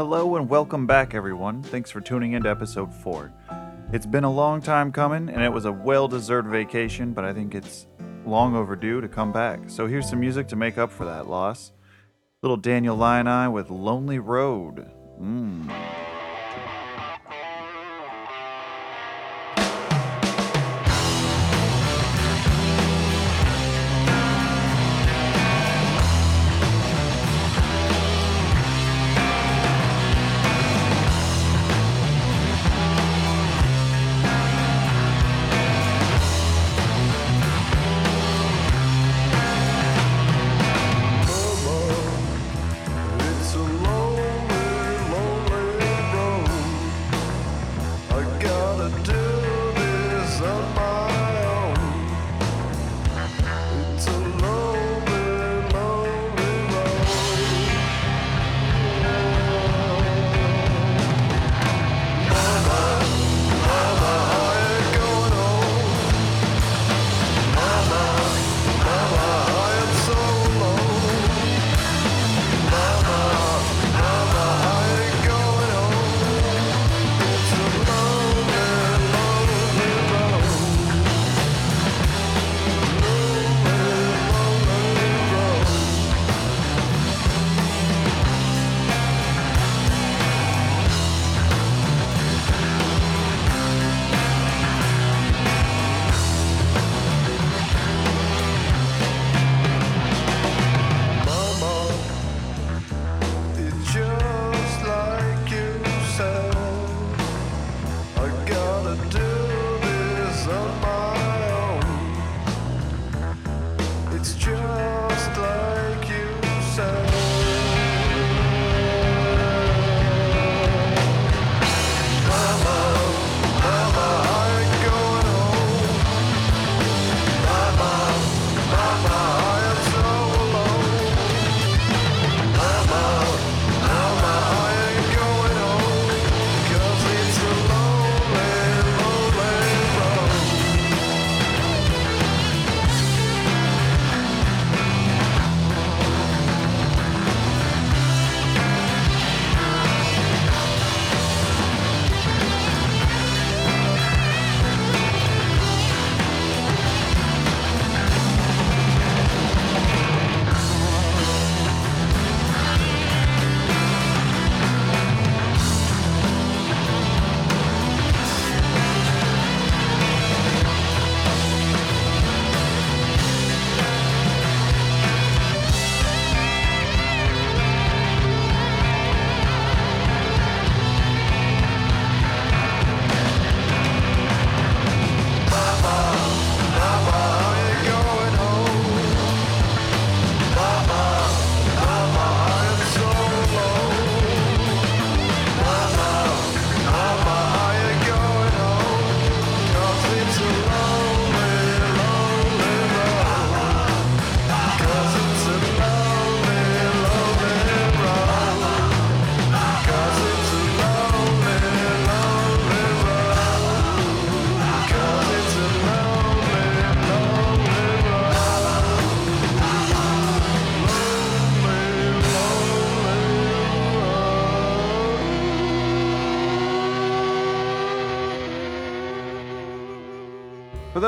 Hello and welcome back, everyone. Thanks for tuning in to episode 4. It's been a long time coming, and it was a well deserved vacation, but I think it's long overdue to come back. So here's some music to make up for that loss. Little Daniel Lioneye with Lonely Road. Mmm.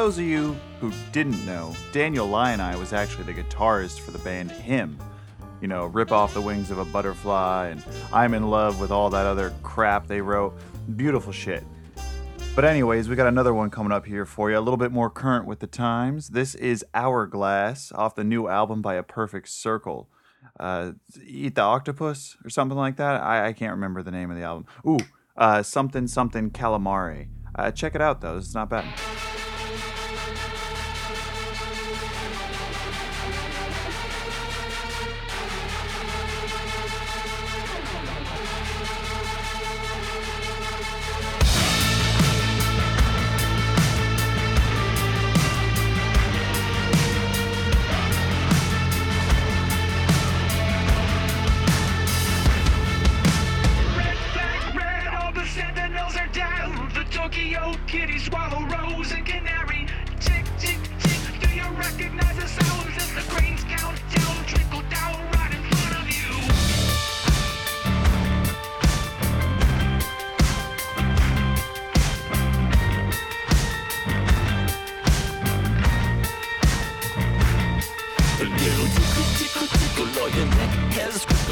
Those of you who didn't know, Daniel Lioneye was actually the guitarist for the band Him. You know, Rip Off the Wings of a Butterfly and I'm in Love with all that other crap they wrote. Beautiful shit. But, anyways, we got another one coming up here for you, a little bit more current with the times. This is Hourglass off the new album by A Perfect Circle. Uh, Eat the Octopus or something like that. I, I can't remember the name of the album. Ooh, uh, something something calamari. Uh, check it out though. It's not bad.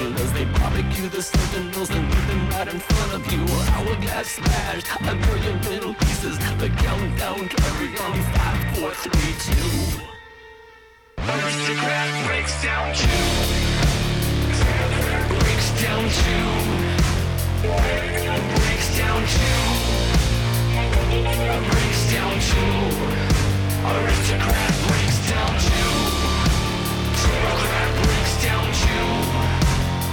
As they barbecue the sentinels and put them right in front of you. Hourglass smashed, a million little pieces. The countdown carry on five, four, three, two. Aristocrat breaks down two. Breaks down two. Breaks down two. Breaks down two. Aristocrat breaks down two. Democrat breaks down two.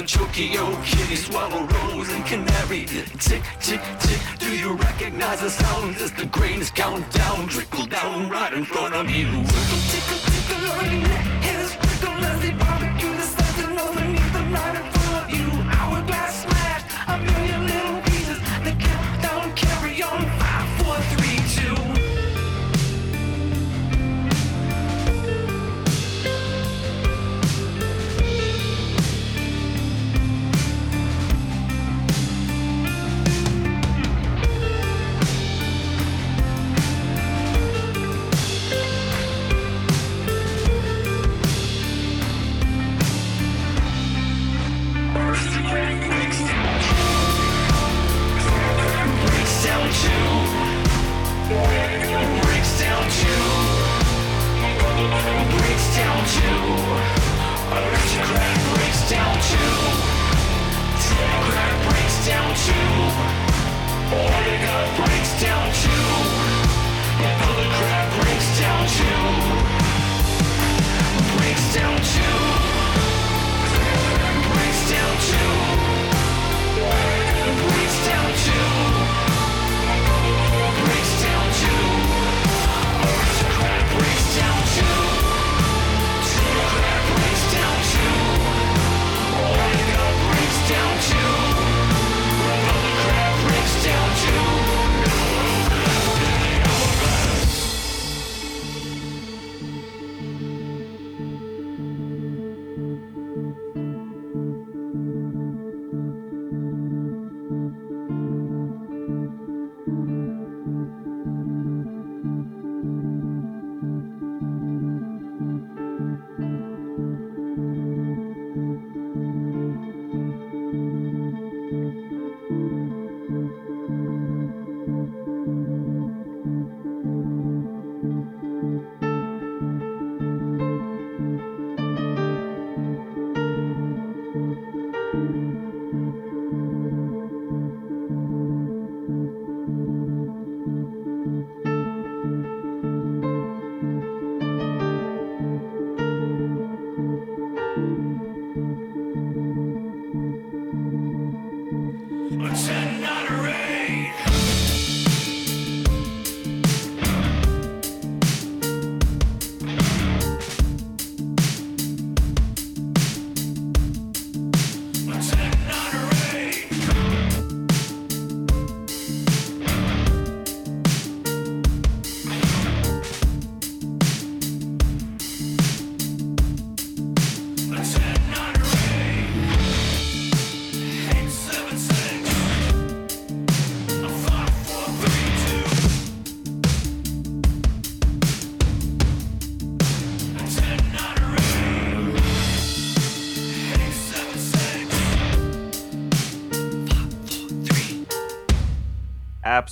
the Chokio kitty swallow rose and canary. Tick, tick, tick, do you recognize the sounds as the grains count down? Trickle down right in front of you. Tickle, tickle, tickle, on your neck, hairs prickle as they barbecue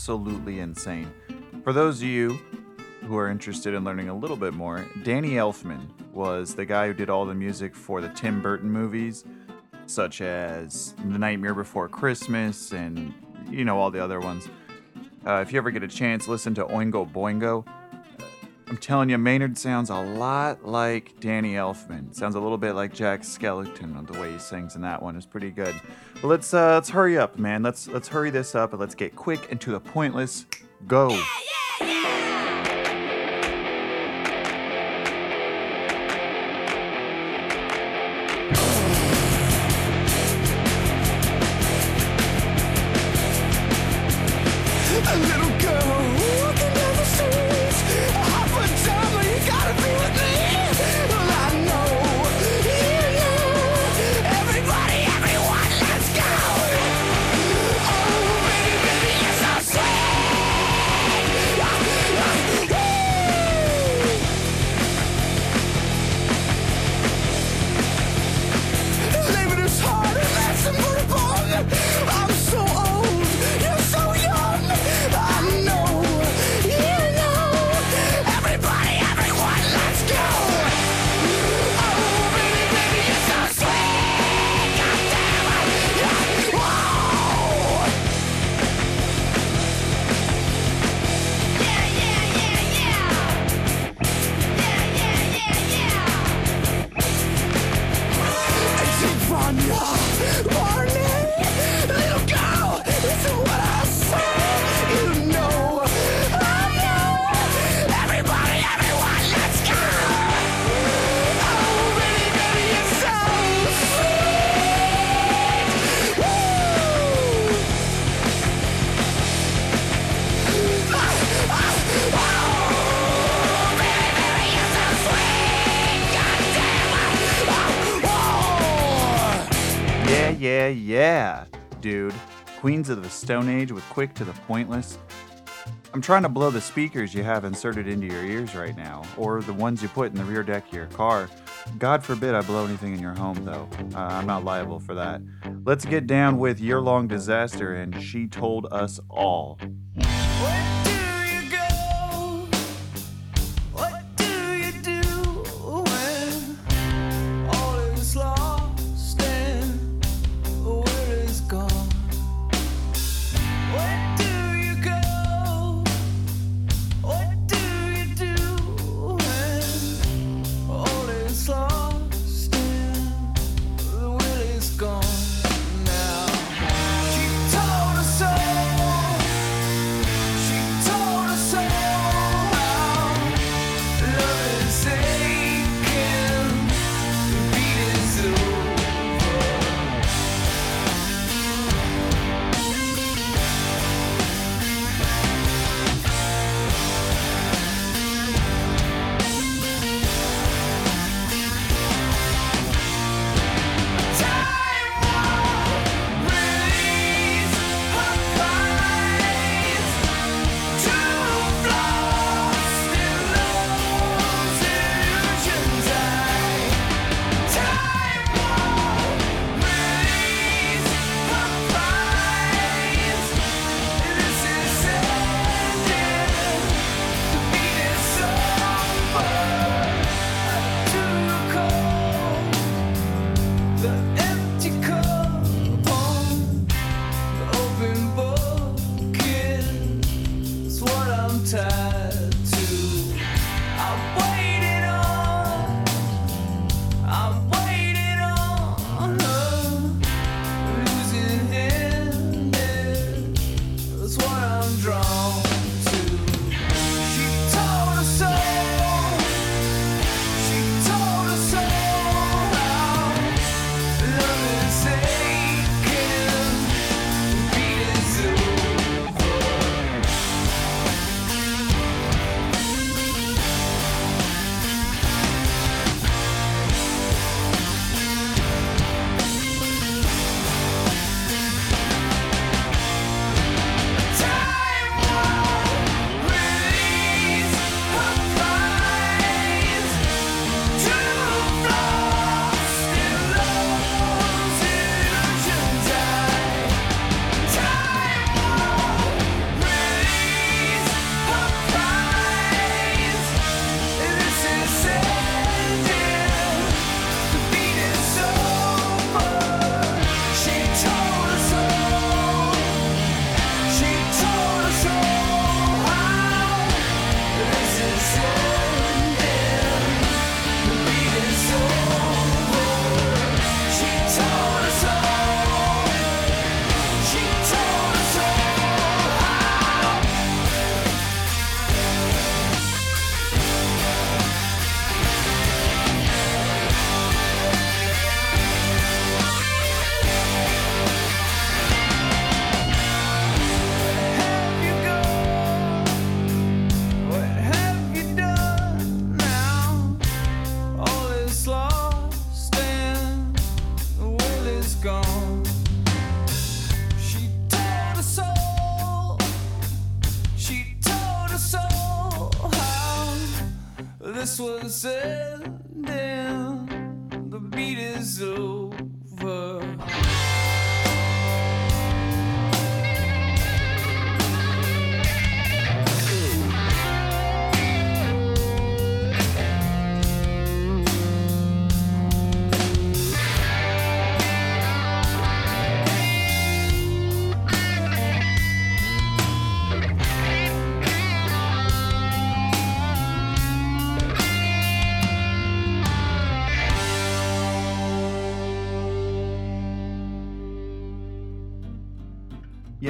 absolutely insane. For those of you who are interested in learning a little bit more, Danny Elfman was the guy who did all the music for the Tim Burton movies, such as The Nightmare Before Christmas and, you know, all the other ones. Uh, if you ever get a chance, listen to Oingo Boingo. I'm telling you, Maynard sounds a lot like Danny Elfman. Sounds a little bit like Jack Skellington. The way he sings in that one is pretty good. But let's uh, let's hurry up, man. Let's let's hurry this up and let's get quick and to the pointless. Go. A little yeah, dude. Queens of the Stone Age with quick to the pointless. I'm trying to blow the speakers you have inserted into your ears right now, or the ones you put in the rear deck of your car. God forbid I blow anything in your home, though. Uh, I'm not liable for that. Let's get down with Year Long Disaster and She Told Us All. Where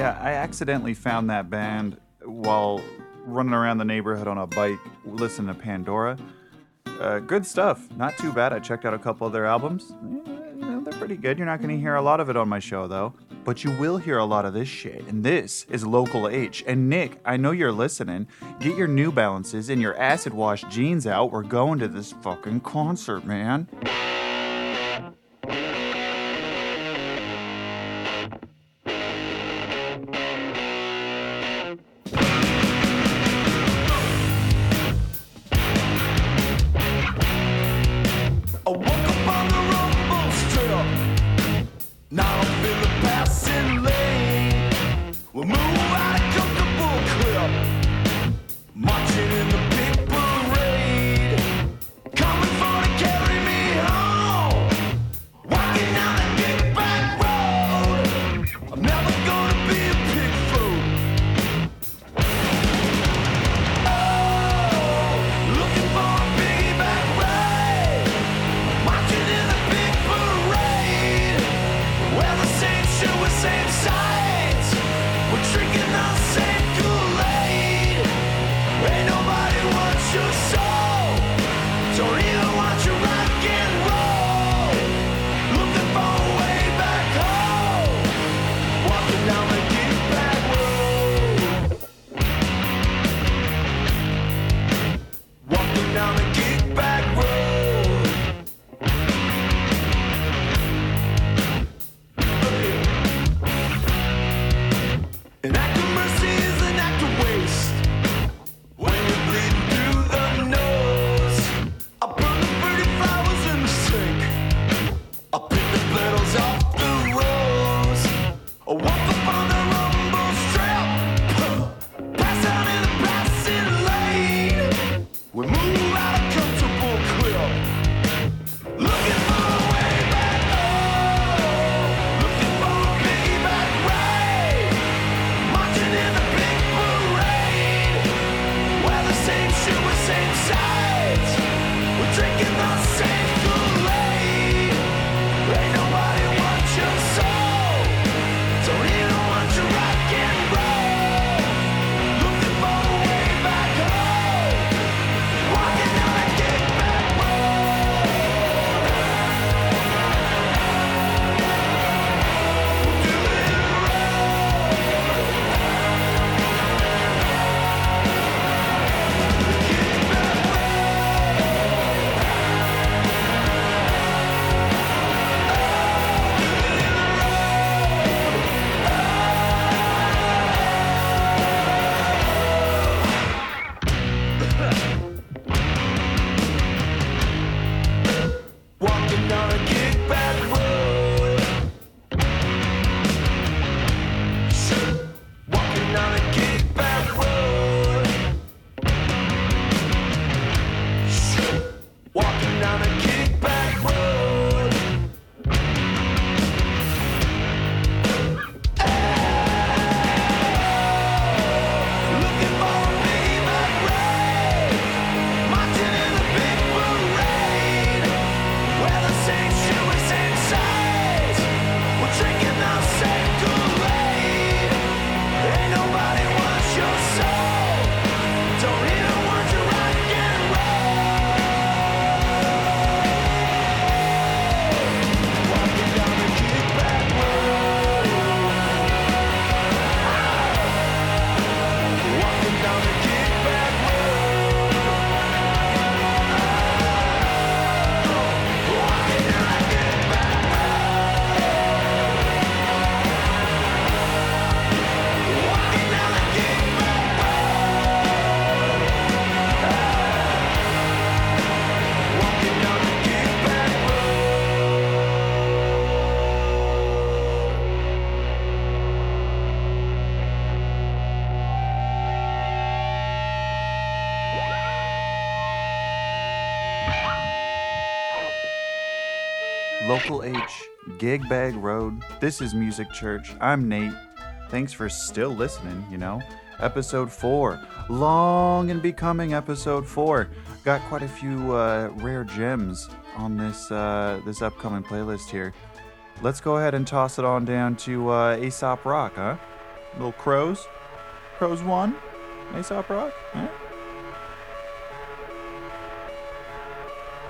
Yeah, I accidentally found that band while running around the neighborhood on a bike listening to Pandora. Uh, good stuff. Not too bad. I checked out a couple of their albums. Know, they're pretty good. You're not going to hear a lot of it on my show, though. But you will hear a lot of this shit. And this is Local H. And Nick, I know you're listening. Get your New Balances and your acid wash jeans out. We're going to this fucking concert, man. inside. We're drinking the same. Gig Bag Road. This is Music Church. I'm Nate. Thanks for still listening, you know. Episode 4. Long and becoming episode 4. Got quite a few uh, rare gems on this uh, this upcoming playlist here. Let's go ahead and toss it on down to uh, Aesop Rock, huh? Little Crows? Crows 1? Aesop Rock? Huh?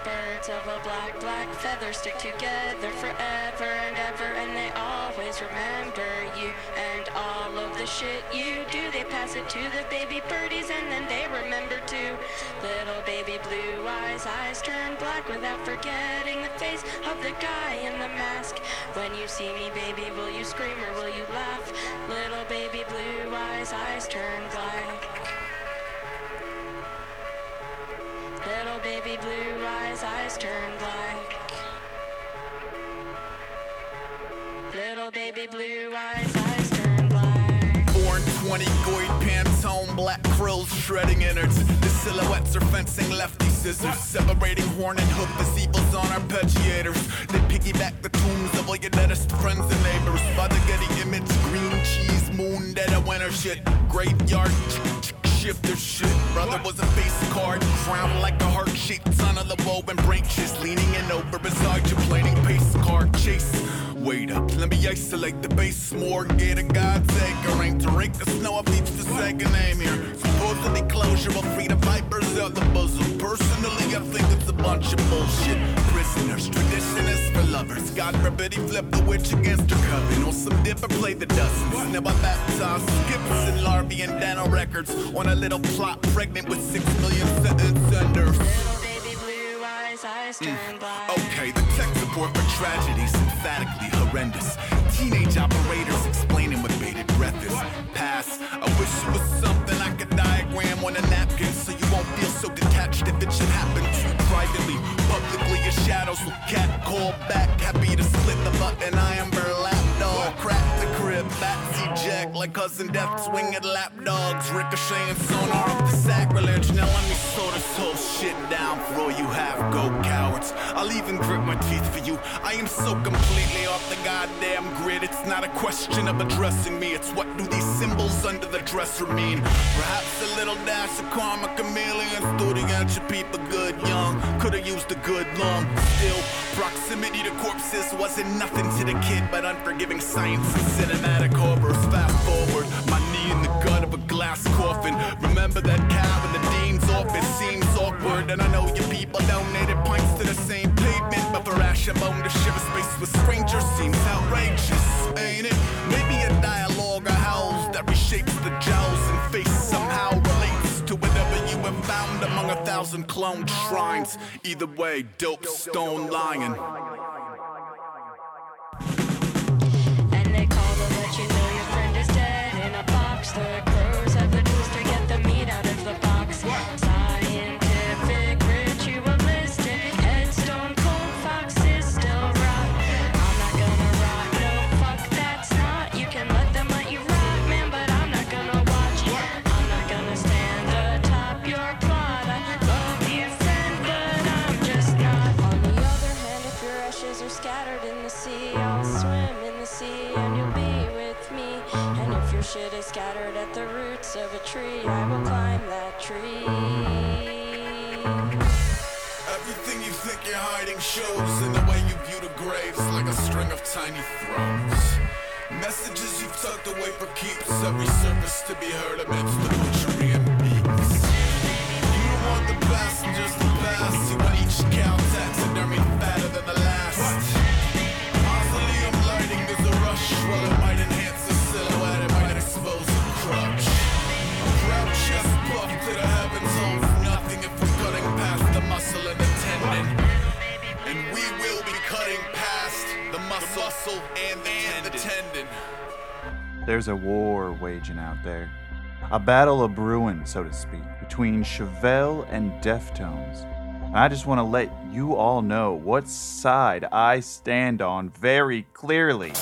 Birds of a black, black feather stick together it to the baby birdies, and then they remember too. Little baby blue eyes, eyes turn black without forgetting the face of the guy in the mask. When you see me, baby, will you scream or will you laugh? Little baby blue eyes, eyes turn black. Little baby blue eyes, eyes turn black. Little baby blue eyes, shredding innards. The silhouettes are fencing lefty scissors, separating horn and hoof as evils on arpeggiators. They piggyback the tombs of all your deadest friends and neighbors. By the Getty image, green cheese, moon, dead of winter shit. Graveyard shifter shit. Brother was a face card, crowned like a heart shaped son of the woven branches. Leaning in over beside you, playing pace card chase. Wait up, let me isolate the base more. Get a God's acre, ain't to rake the snow up each the second name here. Supposedly closure will free the vipers out the bosom. Personally, I think it's a bunch of bullshit. Prisoners, traditionists for lovers. God forbid he flip the witch against her coven. Or some dipper play the dozens. Never baptized skips and larvae and dano records. On a little plot pregnant with six million sentence senders. Little baby blue eyes, eyes mm. turn black. Okay, the tech support for tragedies emphatically horrendous. Teenage operators explaining what bated breath is. Pass. I wish it was something I could diagram on a napkin so you feel so detached if it should happen to you privately. Publicly, your shadows will cat call back. Happy to split the button. I am burlap dog. Crack the crib. Bats eject like cousin death swinging lap dogs. Ricocheting sonar off the sacrilege. Now let me slow this whole shit down for all you have go cowards. I'll even grit my teeth for you. I am so completely off the goddamn grid. It's not a question of addressing me. It's what do these symbols under the dresser mean? Perhaps a little dash of karma chameleons the at your people good young. Could've used a good long. Still, proximity to corpses wasn't nothing to the kid, but unforgiving science and cinematic horrors. Fast forward, my knee in the gut of a glass coffin. Remember that cab in the dean's office seems awkward, and I know your people donated pints to the same pavement, but for Ashabone to share a space with strangers seems outrageous, ain't it? Maybe a dialogue or howls that reshapes the jowls among a thousand cloned shrines. Either way, dope stone lion. Scattered at the roots of a tree, I will climb that tree. Everything you think you're hiding shows in the way you view the graves like a string of tiny thrones. Messages you've tucked away for keeps, every surface to be heard amidst muscle and the tendon. There's a war waging out there. A battle of brewing, so to speak, between Chevelle and Deftones. And I just want to let you all know what side I stand on very clearly.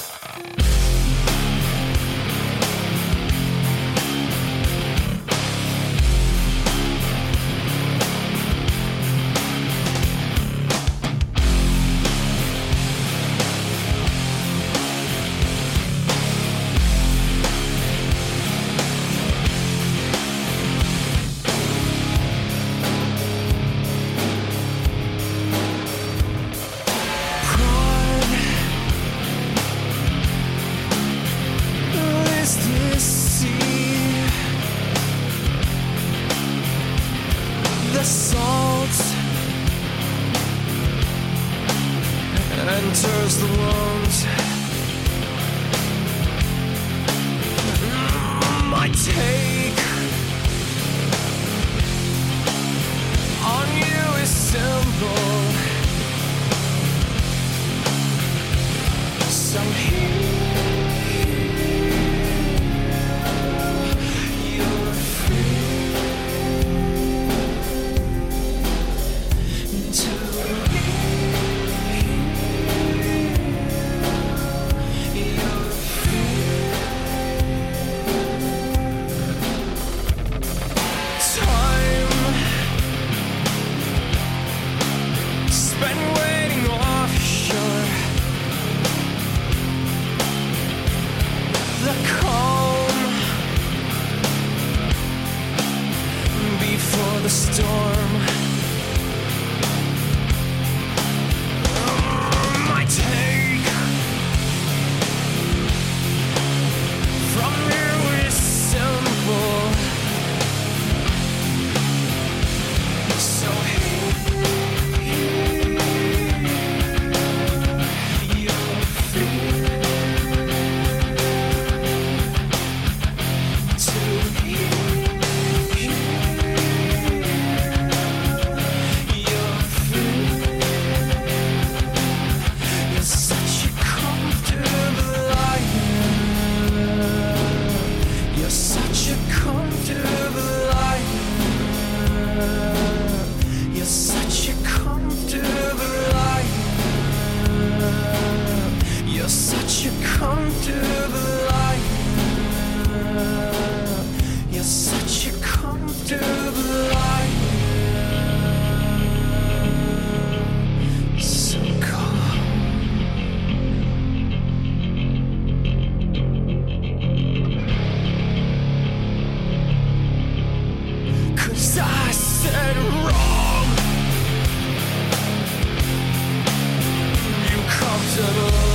impossible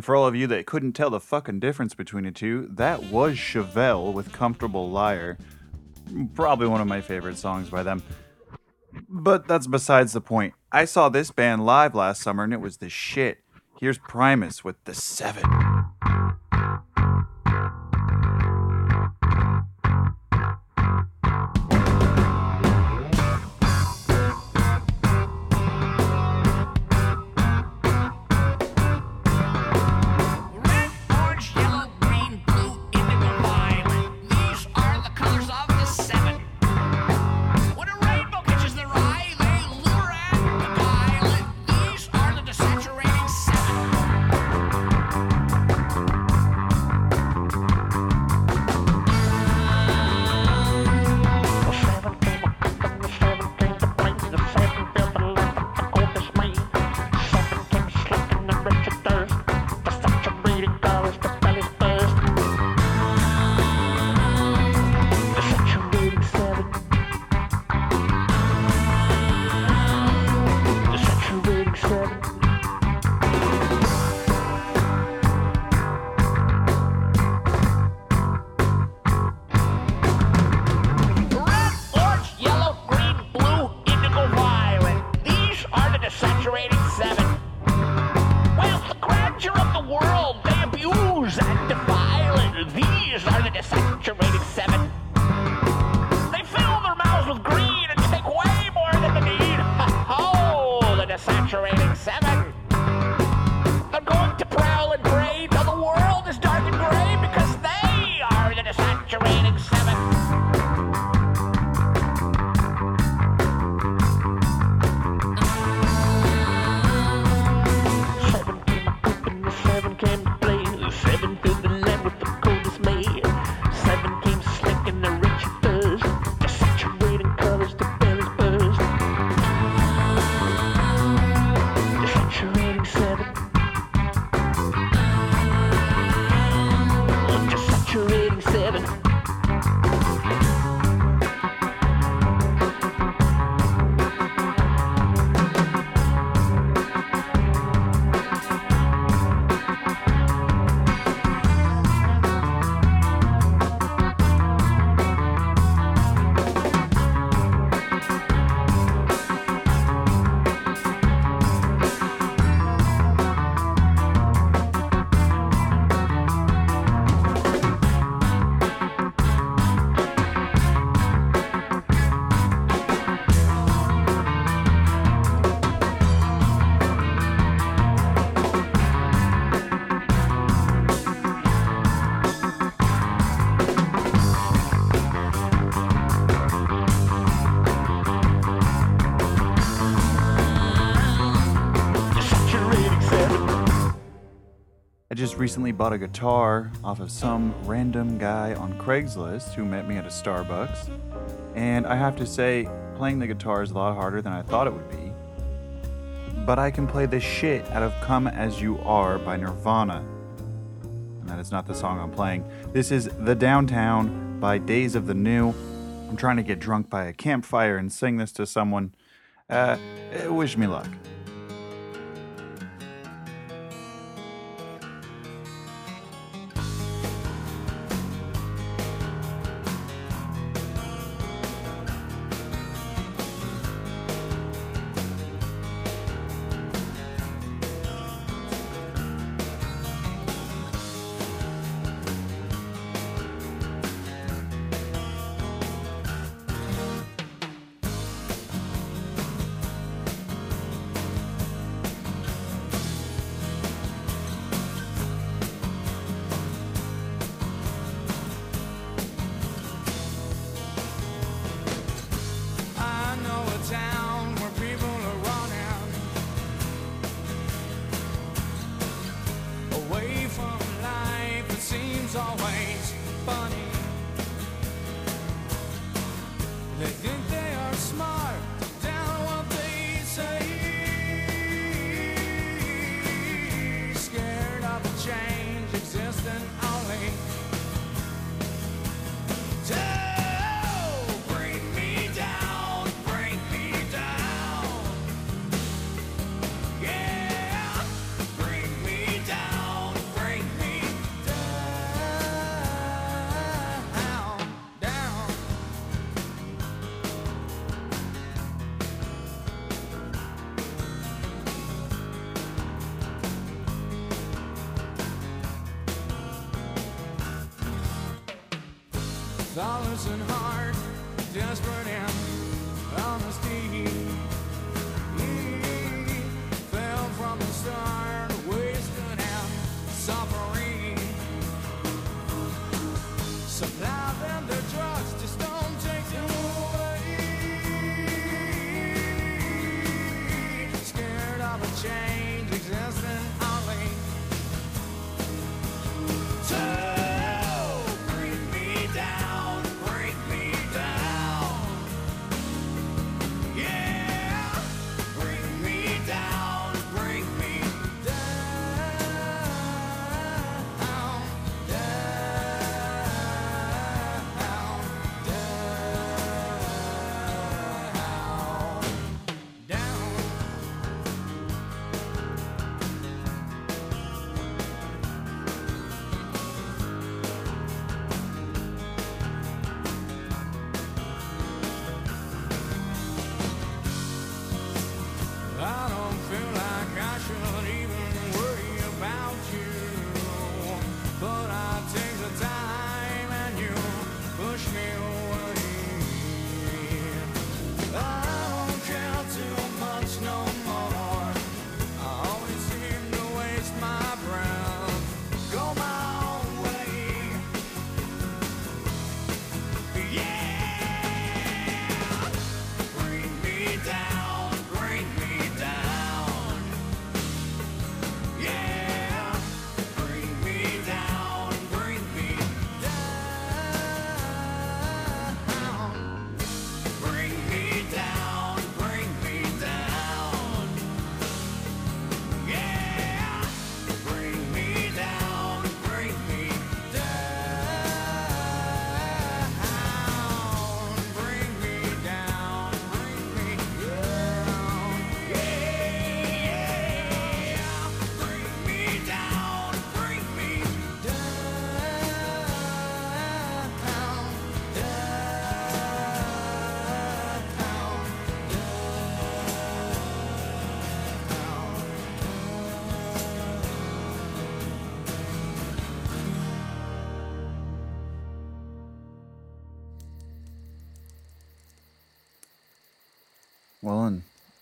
And for all of you that couldn't tell the fucking difference between the two, that was Chevelle with Comfortable Liar. Probably one of my favorite songs by them. But that's besides the point. I saw this band live last summer and it was the shit. Here's Primus with The Seven. Recently bought a guitar off of some random guy on Craigslist who met me at a Starbucks. And I have to say, playing the guitar is a lot harder than I thought it would be. But I can play the shit out of Come As You Are by Nirvana. And that is not the song I'm playing. This is The Downtown by Days of the New. I'm trying to get drunk by a campfire and sing this to someone. Uh, wish me luck.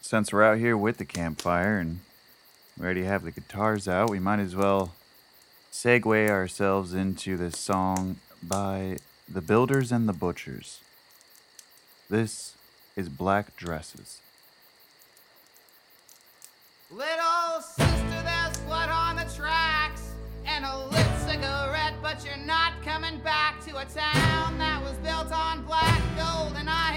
since we're out here with the campfire and we already have the guitars out, we might as well segue ourselves into this song by The Builders and the Butchers. This is Black Dresses. Little sister, there's blood on the tracks and a lit cigarette, but you're not coming back to a town that was built on black gold and I.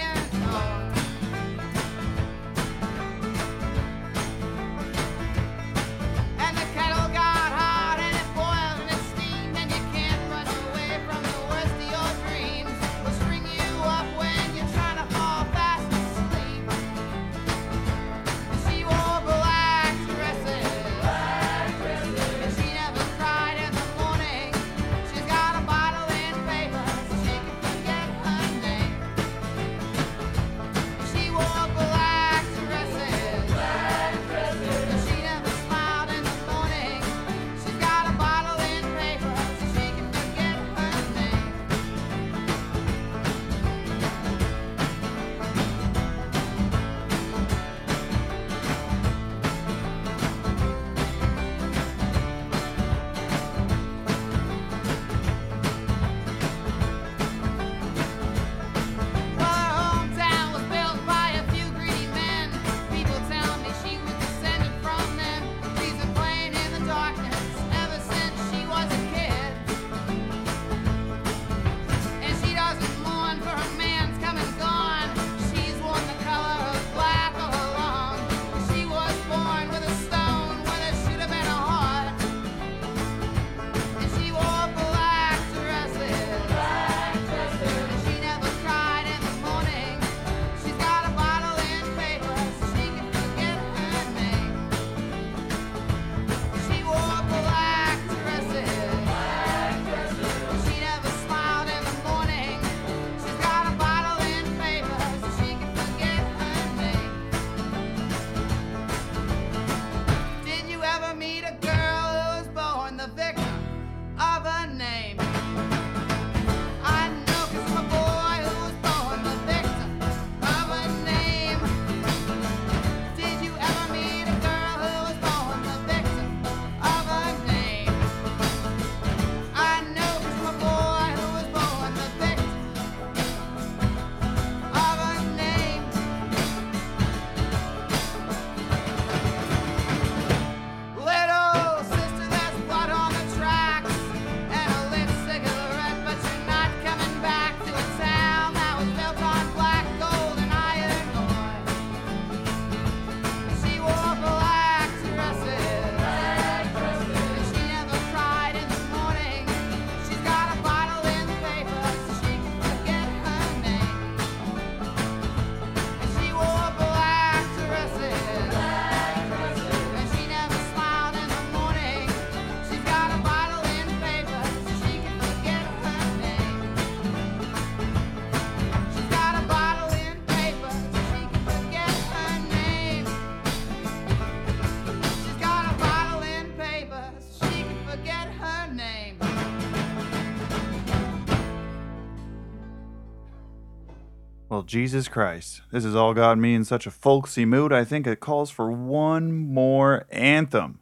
Jesus Christ. This has all got me in such a folksy mood, I think it calls for one more anthem.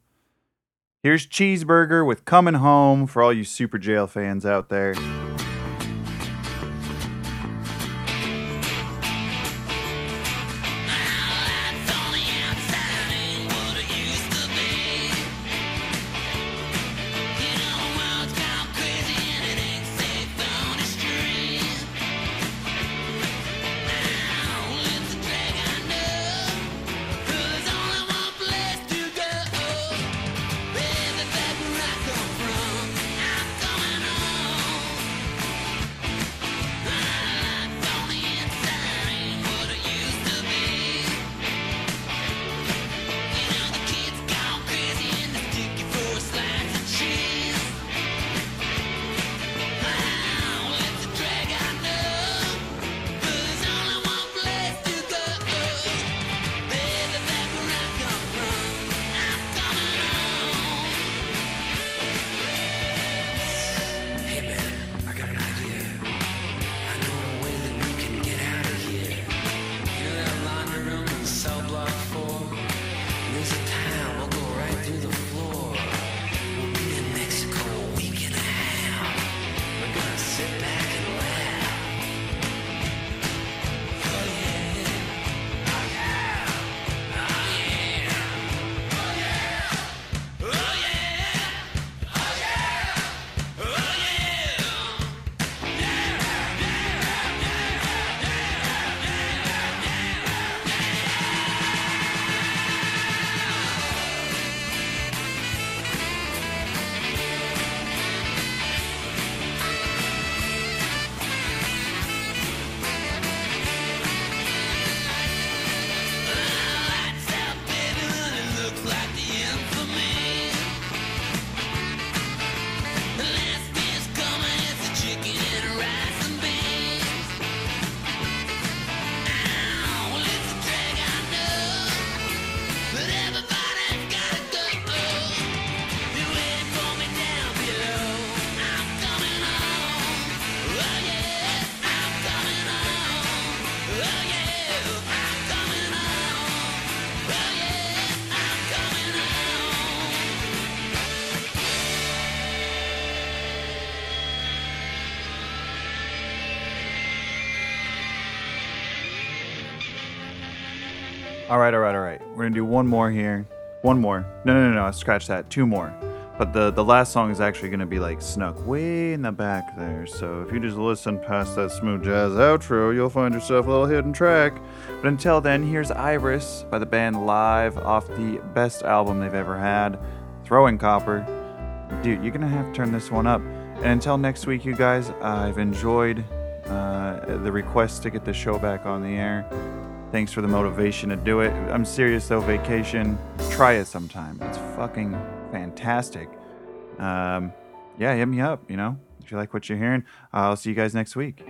Here's Cheeseburger with Coming Home for all you Superjail fans out there. All right, all right, all right. We're gonna do one more here. One more. No, no, no, no. Scratch that. Two more. But the the last song is actually gonna be like snuck way in the back there. So if you just listen past that smooth jazz outro, you'll find yourself a little hidden track. But until then, here's Iris by the band Live off the best album they've ever had, Throwing Copper. Dude, you're gonna have to turn this one up. And until next week, you guys, I've enjoyed uh, the request to get the show back on the air. Thanks for the motivation to do it. I'm serious though, vacation. Try it sometime. It's fucking fantastic. Um, yeah, hit me up, you know, if you like what you're hearing. I'll see you guys next week.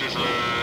Next is uh,